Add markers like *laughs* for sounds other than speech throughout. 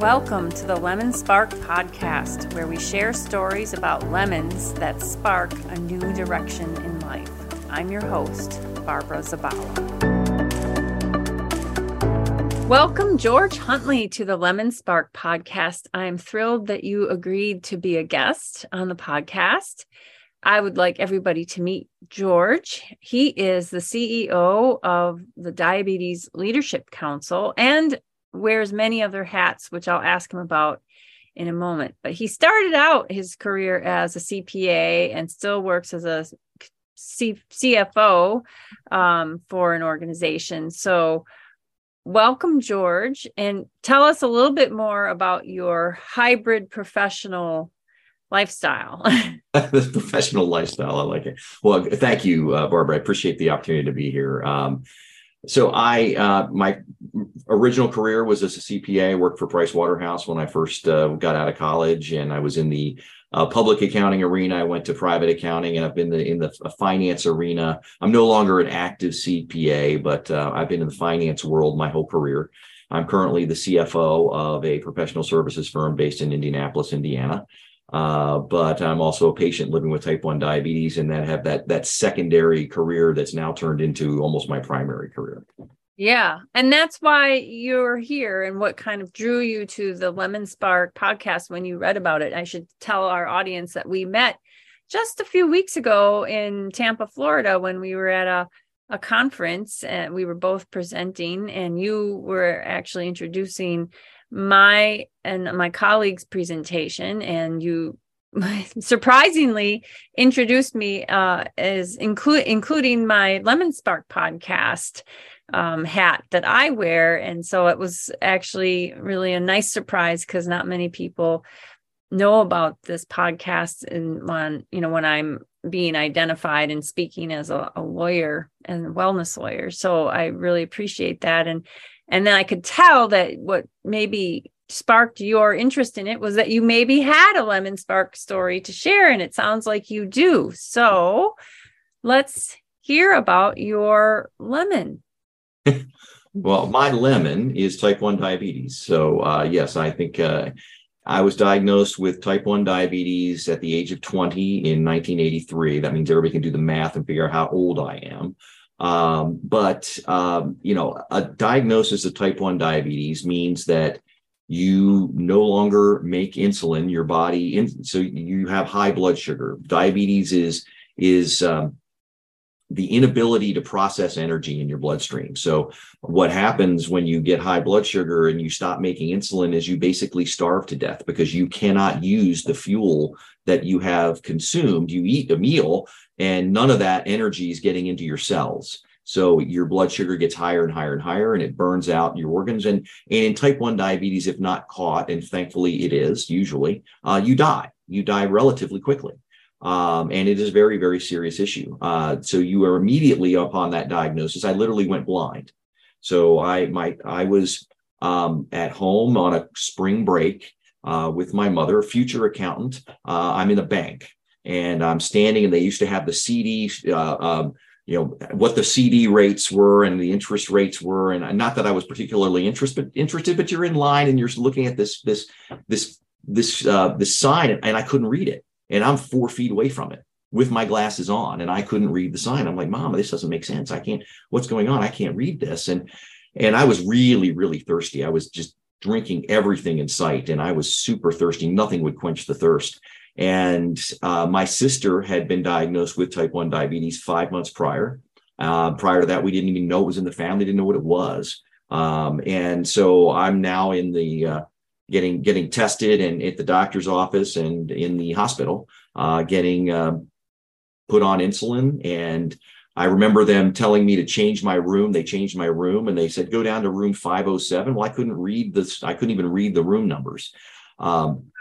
Welcome to the Lemon Spark podcast, where we share stories about lemons that spark a new direction in life. I'm your host, Barbara Zabala. Welcome, George Huntley, to the Lemon Spark podcast. I'm thrilled that you agreed to be a guest on the podcast. I would like everybody to meet George. He is the CEO of the Diabetes Leadership Council and wears many other hats, which I'll ask him about in a moment. But he started out his career as a CPA and still works as a C- CFO um, for an organization. So, welcome, George, and tell us a little bit more about your hybrid professional lifestyle. *laughs* the professional lifestyle, I like it. Well, thank you, uh, Barbara. I appreciate the opportunity to be here. Um, so I, uh, my original career was as a CPA. I worked for Price Waterhouse when I first uh, got out of college, and I was in the uh, public accounting arena. I went to private accounting, and I've been the, in the finance arena. I'm no longer an active CPA, but uh, I've been in the finance world my whole career. I'm currently the CFO of a professional services firm based in Indianapolis, Indiana. Uh, but I'm also a patient living with type 1 diabetes and that have that that secondary career that's now turned into almost my primary career. Yeah. And that's why you're here and what kind of drew you to the Lemon Spark podcast when you read about it. I should tell our audience that we met just a few weeks ago in Tampa, Florida, when we were at a a conference and we were both presenting and you were actually introducing my and my colleague's presentation and you *laughs* surprisingly introduced me uh, as include including my lemon spark podcast um, hat that i wear. And so it was actually really a nice surprise because not many people know about this podcast and when you know when i'm being identified and speaking as a, a lawyer and wellness lawyer. So i really appreciate that. And and then I could tell that what maybe sparked your interest in it was that you maybe had a lemon spark story to share. And it sounds like you do. So let's hear about your lemon. *laughs* well, my lemon is type 1 diabetes. So, uh, yes, I think. Uh, I was diagnosed with type 1 diabetes at the age of 20 in 1983. That means everybody can do the math and figure out how old I am. Um, but um, you know, a diagnosis of type 1 diabetes means that you no longer make insulin. Your body in, so you have high blood sugar. Diabetes is is um, the inability to process energy in your bloodstream. So what happens when you get high blood sugar and you stop making insulin is you basically starve to death because you cannot use the fuel that you have consumed. You eat a meal and none of that energy is getting into your cells. So your blood sugar gets higher and higher and higher, and it burns out your organs. And, and in type 1 diabetes, if not caught, and thankfully it is usually, uh, you die. You die relatively quickly. Um, and it is a very, very serious issue. Uh, so you are immediately upon that diagnosis. I literally went blind. So I my I was um, at home on a spring break uh, with my mother, a future accountant. Uh, I'm in a bank and I'm standing, and they used to have the CD, uh, um, you know, what the CD rates were and the interest rates were, and not that I was particularly interested, but interested, but you're in line and you're looking at this, this, this, this, uh, this sign, and I couldn't read it, and I'm four feet away from it with my glasses on, and I couldn't read the sign. I'm like, Mom, this doesn't make sense. I can't. What's going on? I can't read this, and and I was really, really thirsty. I was just drinking everything in sight, and I was super thirsty. Nothing would quench the thirst. And uh, my sister had been diagnosed with type 1 diabetes five months prior. Uh, prior to that, we didn't even know it was in the family, didn't know what it was. Um, and so I'm now in the uh, getting getting tested and at the doctor's office and in the hospital, uh, getting um, put on insulin. And I remember them telling me to change my room. They changed my room and they said, go down to room 507. Well, I couldn't read this. I couldn't even read the room numbers. Um.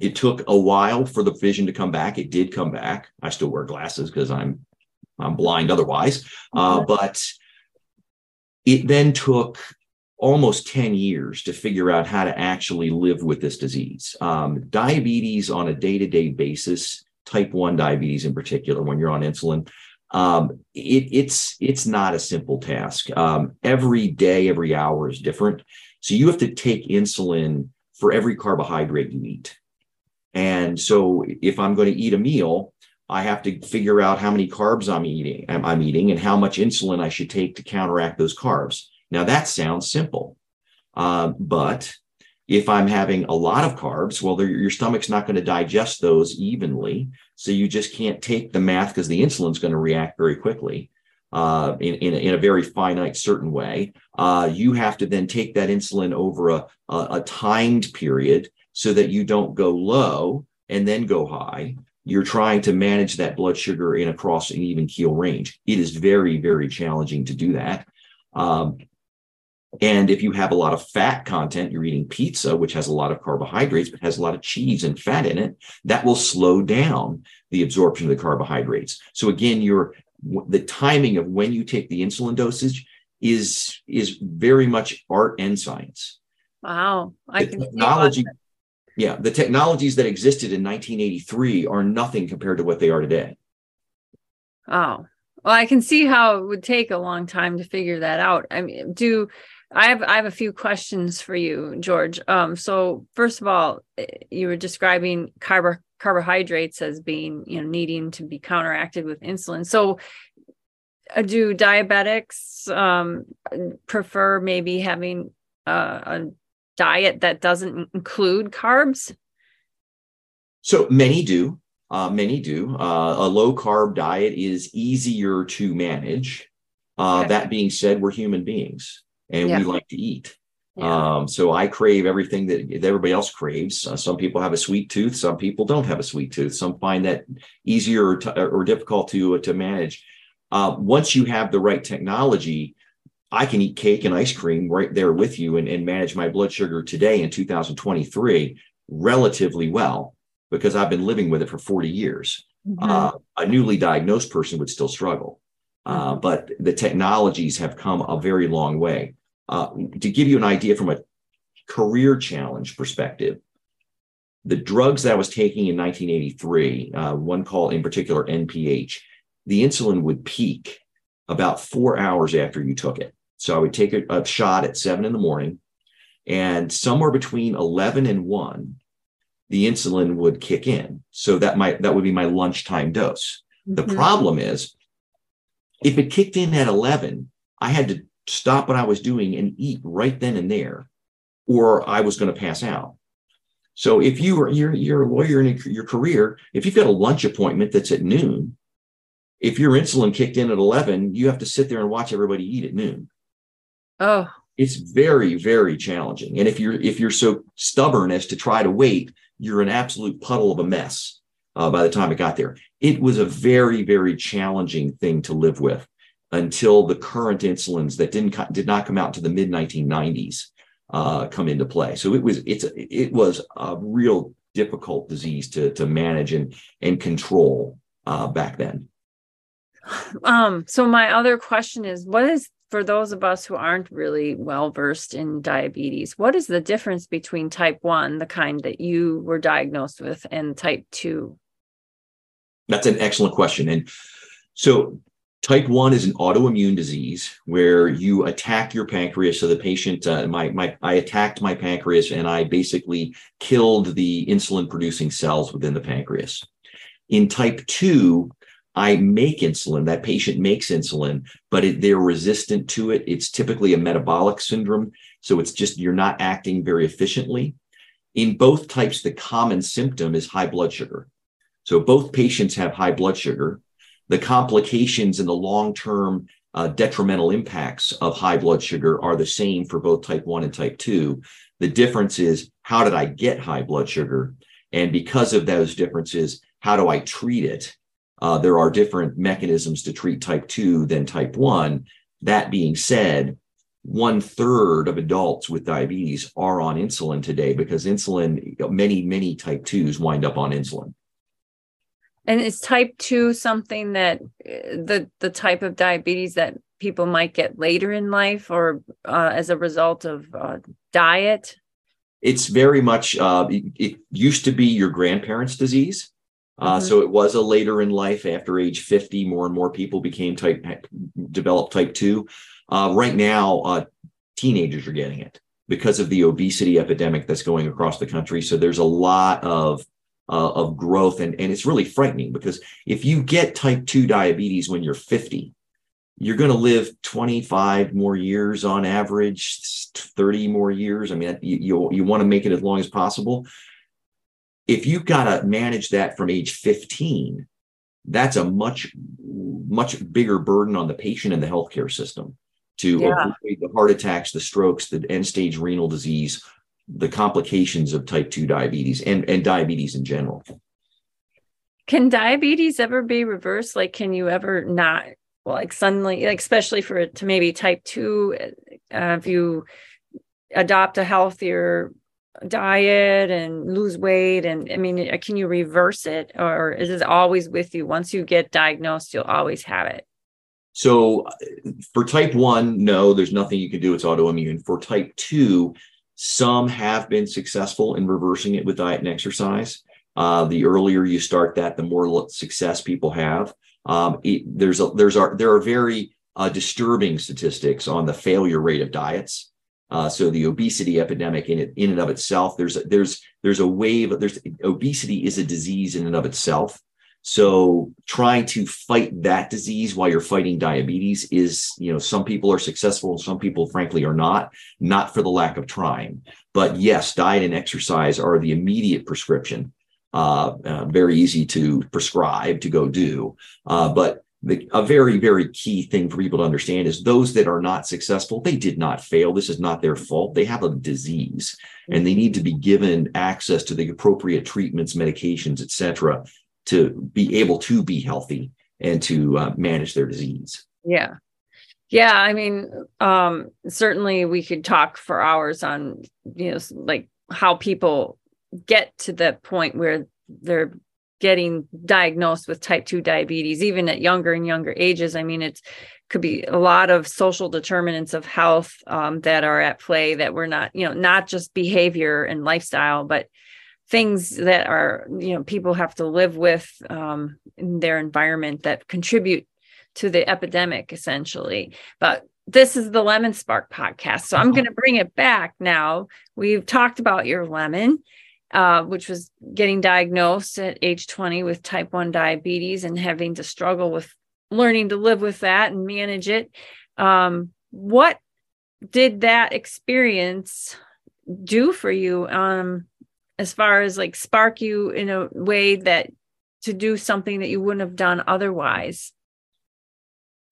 It took a while for the vision to come back. It did come back. I still wear glasses because I'm I'm blind otherwise. Uh, mm-hmm. but it then took almost 10 years to figure out how to actually live with this disease. Um, diabetes on a day to day basis, type 1 diabetes in particular, when you're on insulin, um, it, it's it's not a simple task. Um, every day, every hour is different. So you have to take insulin for every carbohydrate you eat. And so if I'm going to eat a meal, I have to figure out how many carbs I'm eating, I'm eating, and how much insulin I should take to counteract those carbs. Now that sounds simple, uh, but if I'm having a lot of carbs, well, your stomach's not going to digest those evenly, so you just can't take the math because the insulin's going to react very quickly uh, in, in, in, a very finite certain way. Uh, you have to then take that insulin over a, a, a timed period so that you don't go low and then go high. You're trying to manage that blood sugar in across an even keel range. It is very, very challenging to do that. Um, and if you have a lot of fat content, you're eating pizza, which has a lot of carbohydrates, but has a lot of cheese and fat in it, that will slow down the absorption of the carbohydrates. So again, you're the timing of when you take the insulin dosage is is very much art and science. Wow. I the technology yeah, the technologies that existed in 1983 are nothing compared to what they are today. Oh, well, I can see how it would take a long time to figure that out. I mean, do I have I have a few questions for you, George. Um, so first of all, eh, you were describing carb carbohydrates as being, you know, needing to be counteracted with insulin. So uh, do diabetics um, prefer maybe having uh, a diet that doesn't include carbs? So many do. Uh, many do. Uh, a low carb diet is easier to manage. Uh, okay. That being said, we're human beings and yeah. we like to eat. Yeah. Um, so I crave everything that, that everybody else craves. Uh, some people have a sweet tooth. Some people don't have a sweet tooth. Some find that easier or, t- or difficult to to manage. Uh, once you have the right technology, I can eat cake and ice cream right there with you and, and manage my blood sugar today in 2023 relatively well because I've been living with it for 40 years. Mm-hmm. Uh, a newly diagnosed person would still struggle. Uh, but the technologies have come a very long way. Uh, to give you an idea from a career challenge perspective, the drugs that I was taking in 1983, uh, one called in particular NPH, the insulin would peak about four hours after you took it. So I would take a, a shot at seven in the morning, and somewhere between 11 and 1, the insulin would kick in. So that might that would be my lunchtime dose. Mm-hmm. The problem is if it kicked in at 11, I had to stop what I was doing and eat right then and there, or I was going to pass out. So if you are you're, you're a lawyer in your career, if you've got a lunch appointment that's at noon, if your insulin kicked in at 11, you have to sit there and watch everybody eat at noon. Oh, it's very, very challenging. And if you're if you're so stubborn as to try to wait, you're an absolute puddle of a mess uh, by the time it got there. It was a very, very challenging thing to live with until the current insulins that didn't did not come out to the mid 1990s uh, come into play. So it was it's it was a real difficult disease to to manage and and control uh, back then. Um. So my other question is, what is for those of us who aren't really well versed in diabetes, what is the difference between type one, the kind that you were diagnosed with, and type two? That's an excellent question. And so Type 1 is an autoimmune disease where you attack your pancreas. So the patient, uh, my, my, I attacked my pancreas and I basically killed the insulin producing cells within the pancreas. In type 2, I make insulin. That patient makes insulin, but it, they're resistant to it. It's typically a metabolic syndrome. So it's just you're not acting very efficiently. In both types, the common symptom is high blood sugar. So both patients have high blood sugar the complications and the long term uh, detrimental impacts of high blood sugar are the same for both type 1 and type 2. The difference is how did I get high blood sugar? And because of those differences, how do I treat it? Uh, there are different mechanisms to treat type 2 than type 1. That being said, one third of adults with diabetes are on insulin today because insulin, many, many type 2s wind up on insulin. And is type 2 something that the the type of diabetes that people might get later in life or uh, as a result of uh, diet? It's very much, uh, it, it, used to be your grandparents' disease. Uh, mm-hmm. So it was a later in life after age 50, more and more people became type, developed type 2. Uh, right now, teenagers are getting it because of the obesity epidemic that's going across the country. So there's a lot of uh, of growth, and and it's really frightening because if you get type two diabetes when you're 50, you're going to live 25 more years on average, 30 more years. I mean, you you, you want to make it as long as possible. If you've got to manage that from age 15, that's a much much bigger burden on the patient and the healthcare system to yeah. avoid the heart attacks, the strokes, the end stage renal disease, the complications of type 2 diabetes and, and diabetes in general. Can diabetes ever be reversed? Like, can you ever not, well, like suddenly, like especially for to maybe type 2, uh, if you adopt a healthier diet and lose weight and i mean can you reverse it or is it always with you? Once you get diagnosed you'll always have it. So for type 1 no there's nothing you can do. It's autoimmune. For type 2 some have been successful in reversing it with diet and exercise. Uh, the earlier you start that the more success people have. Um, it, there's a there's a, there are very uh, disturbing statistics on the failure rate of diets uh, so the obesity epidemic in it, in and of itself, there's a, there's there's a wave. There's obesity is a disease in and of itself. So trying to fight that disease while you're fighting diabetes is, you know, some people are successful, some people, frankly, are not. Not for the lack of trying, but yes, diet and exercise are the immediate prescription. Uh, uh, very easy to prescribe to go do, uh, but the, a very, very key thing for people to understand is those that are not successful, they did not fail. This is not their fault. They have a disease and they need to be given access to the appropriate treatments, medications, et cetera, to be able to be healthy and to uh, manage their disease. Yeah. Yeah. I mean, um, certainly we could talk for hours on, you know, like how people get to the point where they're getting diagnosed with type 2 diabetes even at younger and younger ages. I mean it's could be a lot of social determinants of health um, that are at play that we're not you know not just behavior and lifestyle but things that are you know people have to live with um, in their environment that contribute to the epidemic essentially. But this is the lemon spark podcast so i'm going to bring it back now. We've talked about your lemon uh, which was getting diagnosed at age 20 with type 1 diabetes and having to struggle with learning to live with that and manage it. Um, what did that experience do for you um, as far as like spark you in a way that to do something that you wouldn't have done otherwise?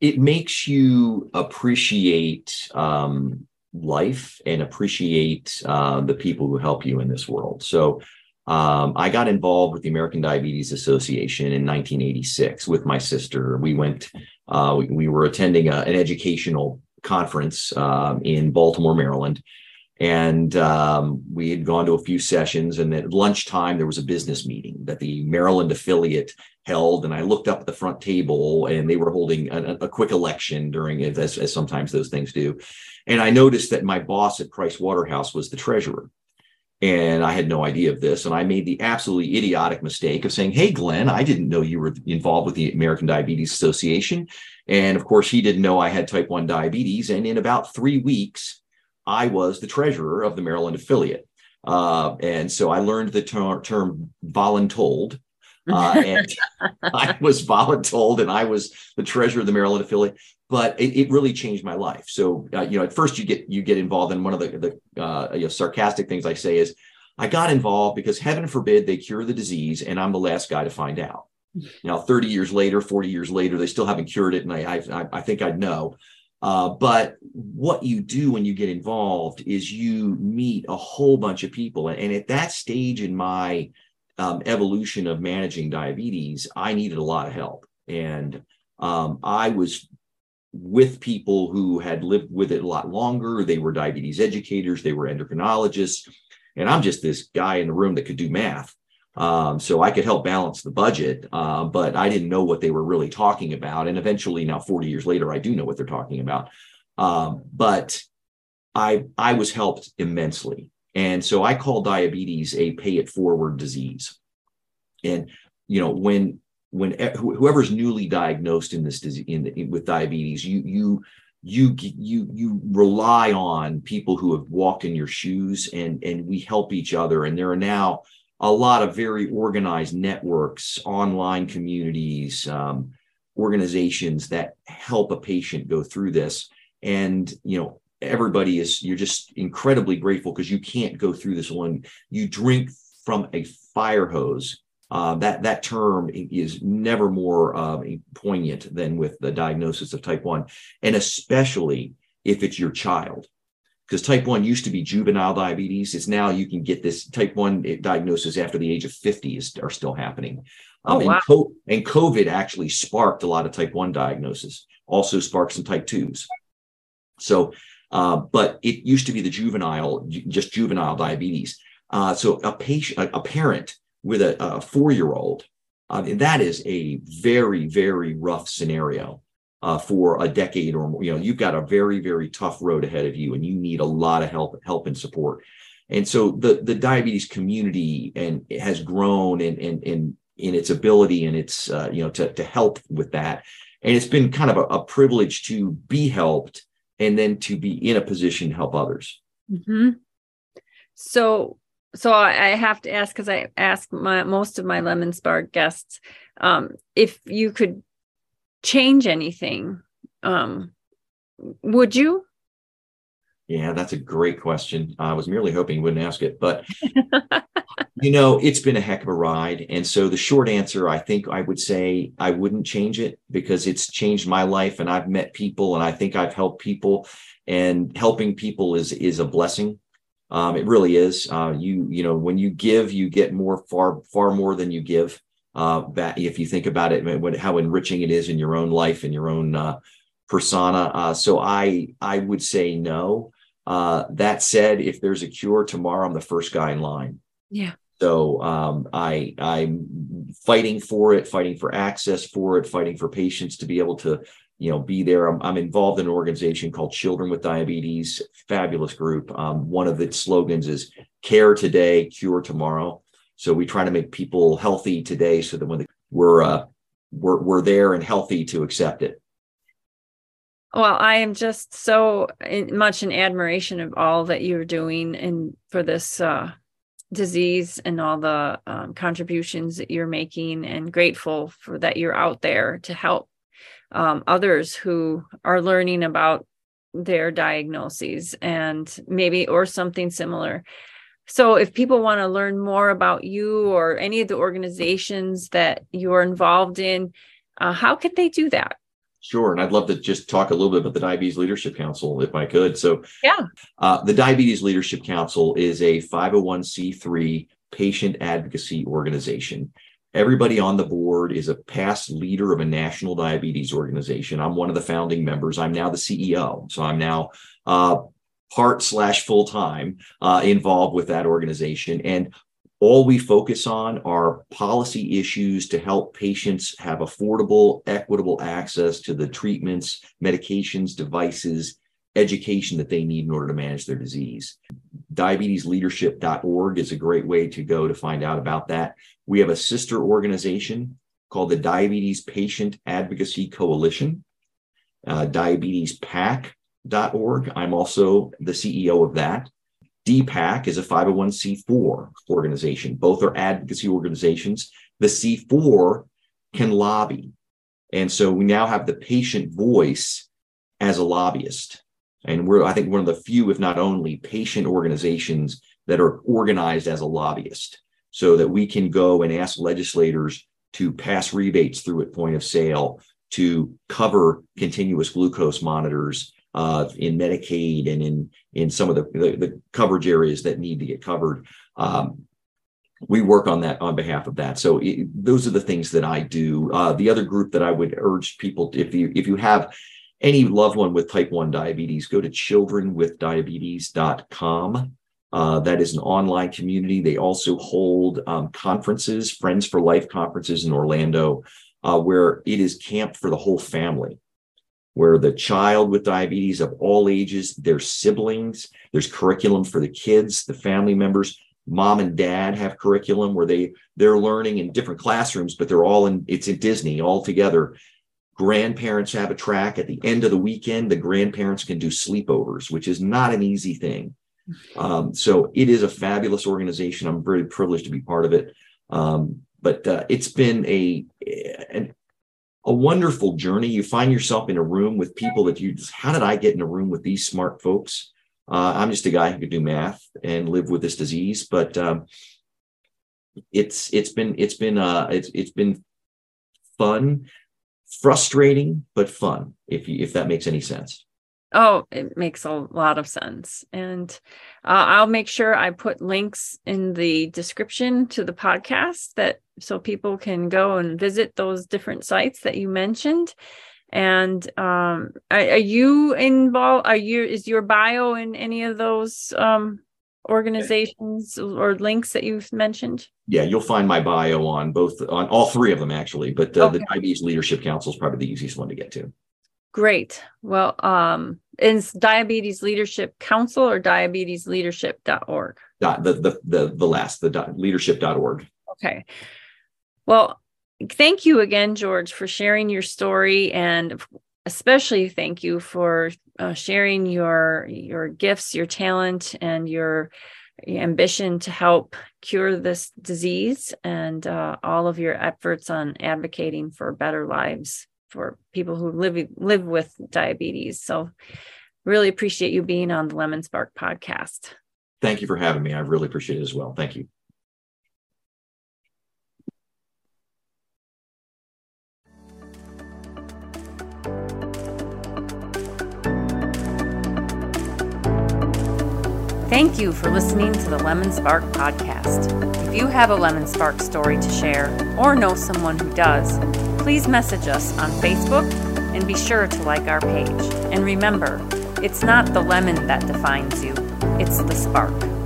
It makes you appreciate um, life and appreciate uh, the people who help you in this world. So um, I got involved with the American Diabetes Association in 1986 with my sister. We went, uh, we, we, were attending a, an educational conference uh, in Baltimore, Maryland. And um, we had gone to a few sessions, and at lunchtime, there was a business meeting that the Maryland affiliate held. And I looked up at the front table, and they were holding a, a quick election during it, as, as sometimes those things do. And I noticed that my boss at Price Waterhouse was the treasurer. And I had no idea of this. And I made the absolutely idiotic mistake of saying, Hey, Glenn, I didn't know you were involved with the American Diabetes Association. And of course, he didn't know I had type 1 diabetes. And in about three weeks, I was the treasurer of the Maryland affiliate. Uh, and so I learned the ter- term voluntold. Uh, and *laughs* I was voluntold and I was the treasurer of the Maryland affiliate but it, it, really changed my life. So uh, you know, at first you get you get involved, in one of the the uh, you know, sarcastic things I say is, I got involved because heaven forbid they cure the disease, and I'm the last guy to find out. *laughs* Now, 30 years later, 40 years later, they still haven't cured it, and I I, I think I'd know. Uh, but what you do when you get involved is you meet a whole bunch of people, and, and at that stage in my um, evolution of managing diabetes, I needed a lot of help, and um, I was with people who had lived with it a lot longer. They were diabetes educators, they were endocrinologists. And I'm just this guy in the room that could do math. Um, so I could help balance the budget, uh, but I didn't know what they were really talking about. And eventually, now 40 years later, I do know what they're talking about. Um, but I I was helped immensely. And so I call diabetes a pay it forward disease. And you know, when when whoever's newly diagnosed in this disease in, in, with diabetes you you you you you rely on people who have walked in your shoes and and we help each other and there are now a lot of very organized networks online communities um, organizations that help a patient go through this. And you know everybody is you're just incredibly grateful because you can't go through this alone you drink from a fire hose. Uh, that that term is never more uh, poignant than with the diagnosis of type 1 and especially if it's your child because type 1 used to be juvenile diabetes. It's now you can get this type 1 diagnosis after the age of 50 is are still happening. Um, oh, wow. and, Co- and covid actually sparked a lot of type 1 diagnosis also sparked some type 2s so uh, but it used to be the juvenile just juvenile diabetes. Uh, so a patient a, a parent with a, a four year old, I mean, that is a very, very rough scenario uh, for a decade or more. You know, you've got a very, very tough road ahead of you, and you need a lot of help, help and support. And so the the diabetes community and has grown in in in, in its ability and its uh, you know to to help with that. And it's been kind of a, a, privilege to be helped and then to be in a position to help others. Mm-hmm. So so I have to ask because I ask my most of my lemon spark guests um, if you could change anything, um, would you? Yeah, that's a great question. I was merely hoping you wouldn't ask it, but *laughs* you know, it's been a heck of a ride. And so the short answer, I think I would say I wouldn't change it because it's changed my life and I've met people and I think I've helped people and helping people is is a blessing um, it really is. Uh, you you know when you give, you get more far far more than you give. Uh, back, if you think about it, what, how enriching it is in your own life and your own uh, persona. Uh, so I I would say no. Uh, that said, if there's a cure tomorrow, I'm the first guy in line. Yeah. So um, I I'm fighting for it, fighting for access for it, fighting for patients to be able to you know be there i'm, I'm involved in an organization called children with diabetes fabulous group um, one of its slogans is care today cure tomorrow so we try to make people healthy today so that when we're uh, we're, we're there and healthy to accept it. Well i am just so much in admiration of all that you're doing and for this uh, disease and all the um, contributions that you're making and grateful for that you're out there to help um, others who are learning about their diagnoses and maybe or something similar so if people want to learn more about you or any of the organizations that you're involved in uh, how could they do that Sure. And I'd love to just talk a little bit about the Diabetes Leadership Council if I could. So, yeah. Uh, the Diabetes Leadership Council is a 501c3 patient advocacy organization everybody on the board is a past leader of a national diabetes organization. I'm one of the founding members. I'm now the CEO. So I'm now uh, part slash full time uh, involved with that organization. And all we focus on are policy issues to help patients have affordable, equitable access to the treatments, medications, devices, education that they need in order to manage their disease. Diabetesleadership.org is a great way to go to find out about that. We have a sister organization called the Diabetes Patient Advocacy Coalition, uh, diabetespac.org. I'm also the CEO of that. DPAC is a 501c4 organization. Both are advocacy organizations. The C4 can lobby. And so we now have the patient voice as a lobbyist. And we're, I think, one of the few, if not only, patient organizations that are organized as a lobbyist so that we can go and ask legislators to pass rebates through at point of sale to cover continuous glucose monitors uh, in Medicaid and in in some of the, the, the, coverage areas that need to get covered. Um, we work on that on behalf of that. So it, those are the things that I do. Uh, the other group that I would urge people, if you if you have any loved one with type 1 diabetes, go to childrenwithdiabetes.com. Uh, that is an online community. They also hold um, conferences, Friends for Life conferences in Orlando, uh, where it is camp for the whole family, where the child with diabetes of all ages, their siblings, there's curriculum for the kids, the family members. Mom and dad have curriculum where they they're learning in different classrooms, but they're all in. It's in Disney all together grandparents have a track. At the end of the weekend, the grandparents can do sleepovers, which is not an easy thing. Um, so it is a fabulous organization. I'm very privileged to be part of it. Um, but uh, it's been a, a a wonderful journey. You find yourself in a room with people that you just, how did I get in a room with these smart folks? Uh, I'm just a guy who could do math and live with this disease, but um, it's it's been it's been uh it's it's been fun, frustrating but fun. If you if that makes any sense. Oh, it makes a lot of sense. And uh, I'll make sure I put links in the description to the podcast that so people can go and visit those different sites that you mentioned. And um, are, are you involved? Are you is your bio in any of those um, organizations or links that you've mentioned? Yeah, you'll find my bio on both on all three of them actually, but uh, okay. the Diabetes Leadership Council is probably the easiest one to get to. Great. Well, um, is Diabetes Leadership Council or diabetesleadership.org? The, the, the, the last, the dot, leadership.org. Okay. Well, thank you again, George, for sharing your story and especially thank you for uh, sharing your your gifts, your talent, and your ambition to help cure this disease and uh, all of your efforts on advocating for better lives for people who live live with diabetes. So really appreciate you being on the Lemon Spark podcast. Thank you for having me. I really appreciate it as well. Thank you. Thank you for listening to the Lemon Spark podcast. If you have a Lemon Spark story to share or know someone who does, please message us on Facebook and be sure to like our page. And remember, it's not the lemon that defines you, it's the spark.